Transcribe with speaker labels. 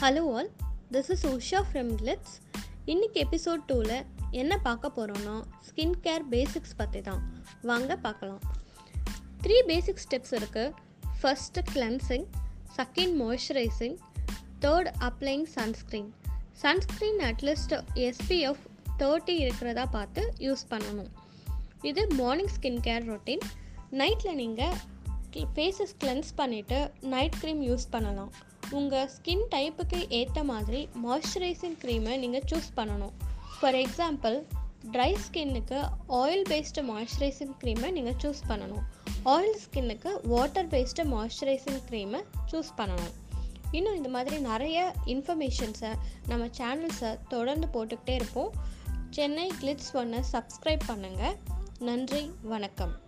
Speaker 1: Hello all this is Usha from Clips இன்றைக்கி episode டூவில் என்ன பார்க்க போகிறோன்னா ஸ்கின் கேர் பேசிக்ஸ் பற்றி தான். வாங்க பார்க்கலாம். த்ரீ பேசிக் ஸ்டெப்ஸ் இருக்குது first cleansing second moisturising third applying sunscreen sunscreen at least SPF thirty இருக்கிறதா பார்த்து யூஸ் பண்ணணும். இது மார்னிங் ஸ்கின் கேர் ரொட்டீன் நைட்டில் நீங்கள் ஃபேஸஸ் கிளென்ஸ் பண்ணிவிட்டு நைட் க்ரீம் யூஸ் பண்ணலாம். உங்கள் ஸ்கின் டைப்புக்கு ஏற்ற மாதிரி மாய்ஸ்சரைசிங் க்ரீமை நீங்கள் சூஸ் பண்ணணும். ஃபார் எக்ஸாம்பிள் ட்ரை ஸ்கின்னுக்கு ஆயில் பேஸ்டு மாய்ஸ்சரைசிங் க்ரீமை நீங்கள் சூஸ் பண்ணணும். ஆயில் ஸ்கின்னுக்கு வாட்டர் பேஸ்டு மாய்ஸ்சரைசிங் க்ரீமை சூஸ் பண்ணணும். இன்னும் இந்த மாதிரி நிறைய இன்ஃபர்மேஷன்ஸை நம்ம சேனல்ஸை தொடர்ந்து போட்டுக்கிட்டே இருப்போம். சென்னை கிளிட்ஸ் ஒன்று சப்ஸ்கிரைப் பண்ணுங்கள் நன்றி வணக்கம்.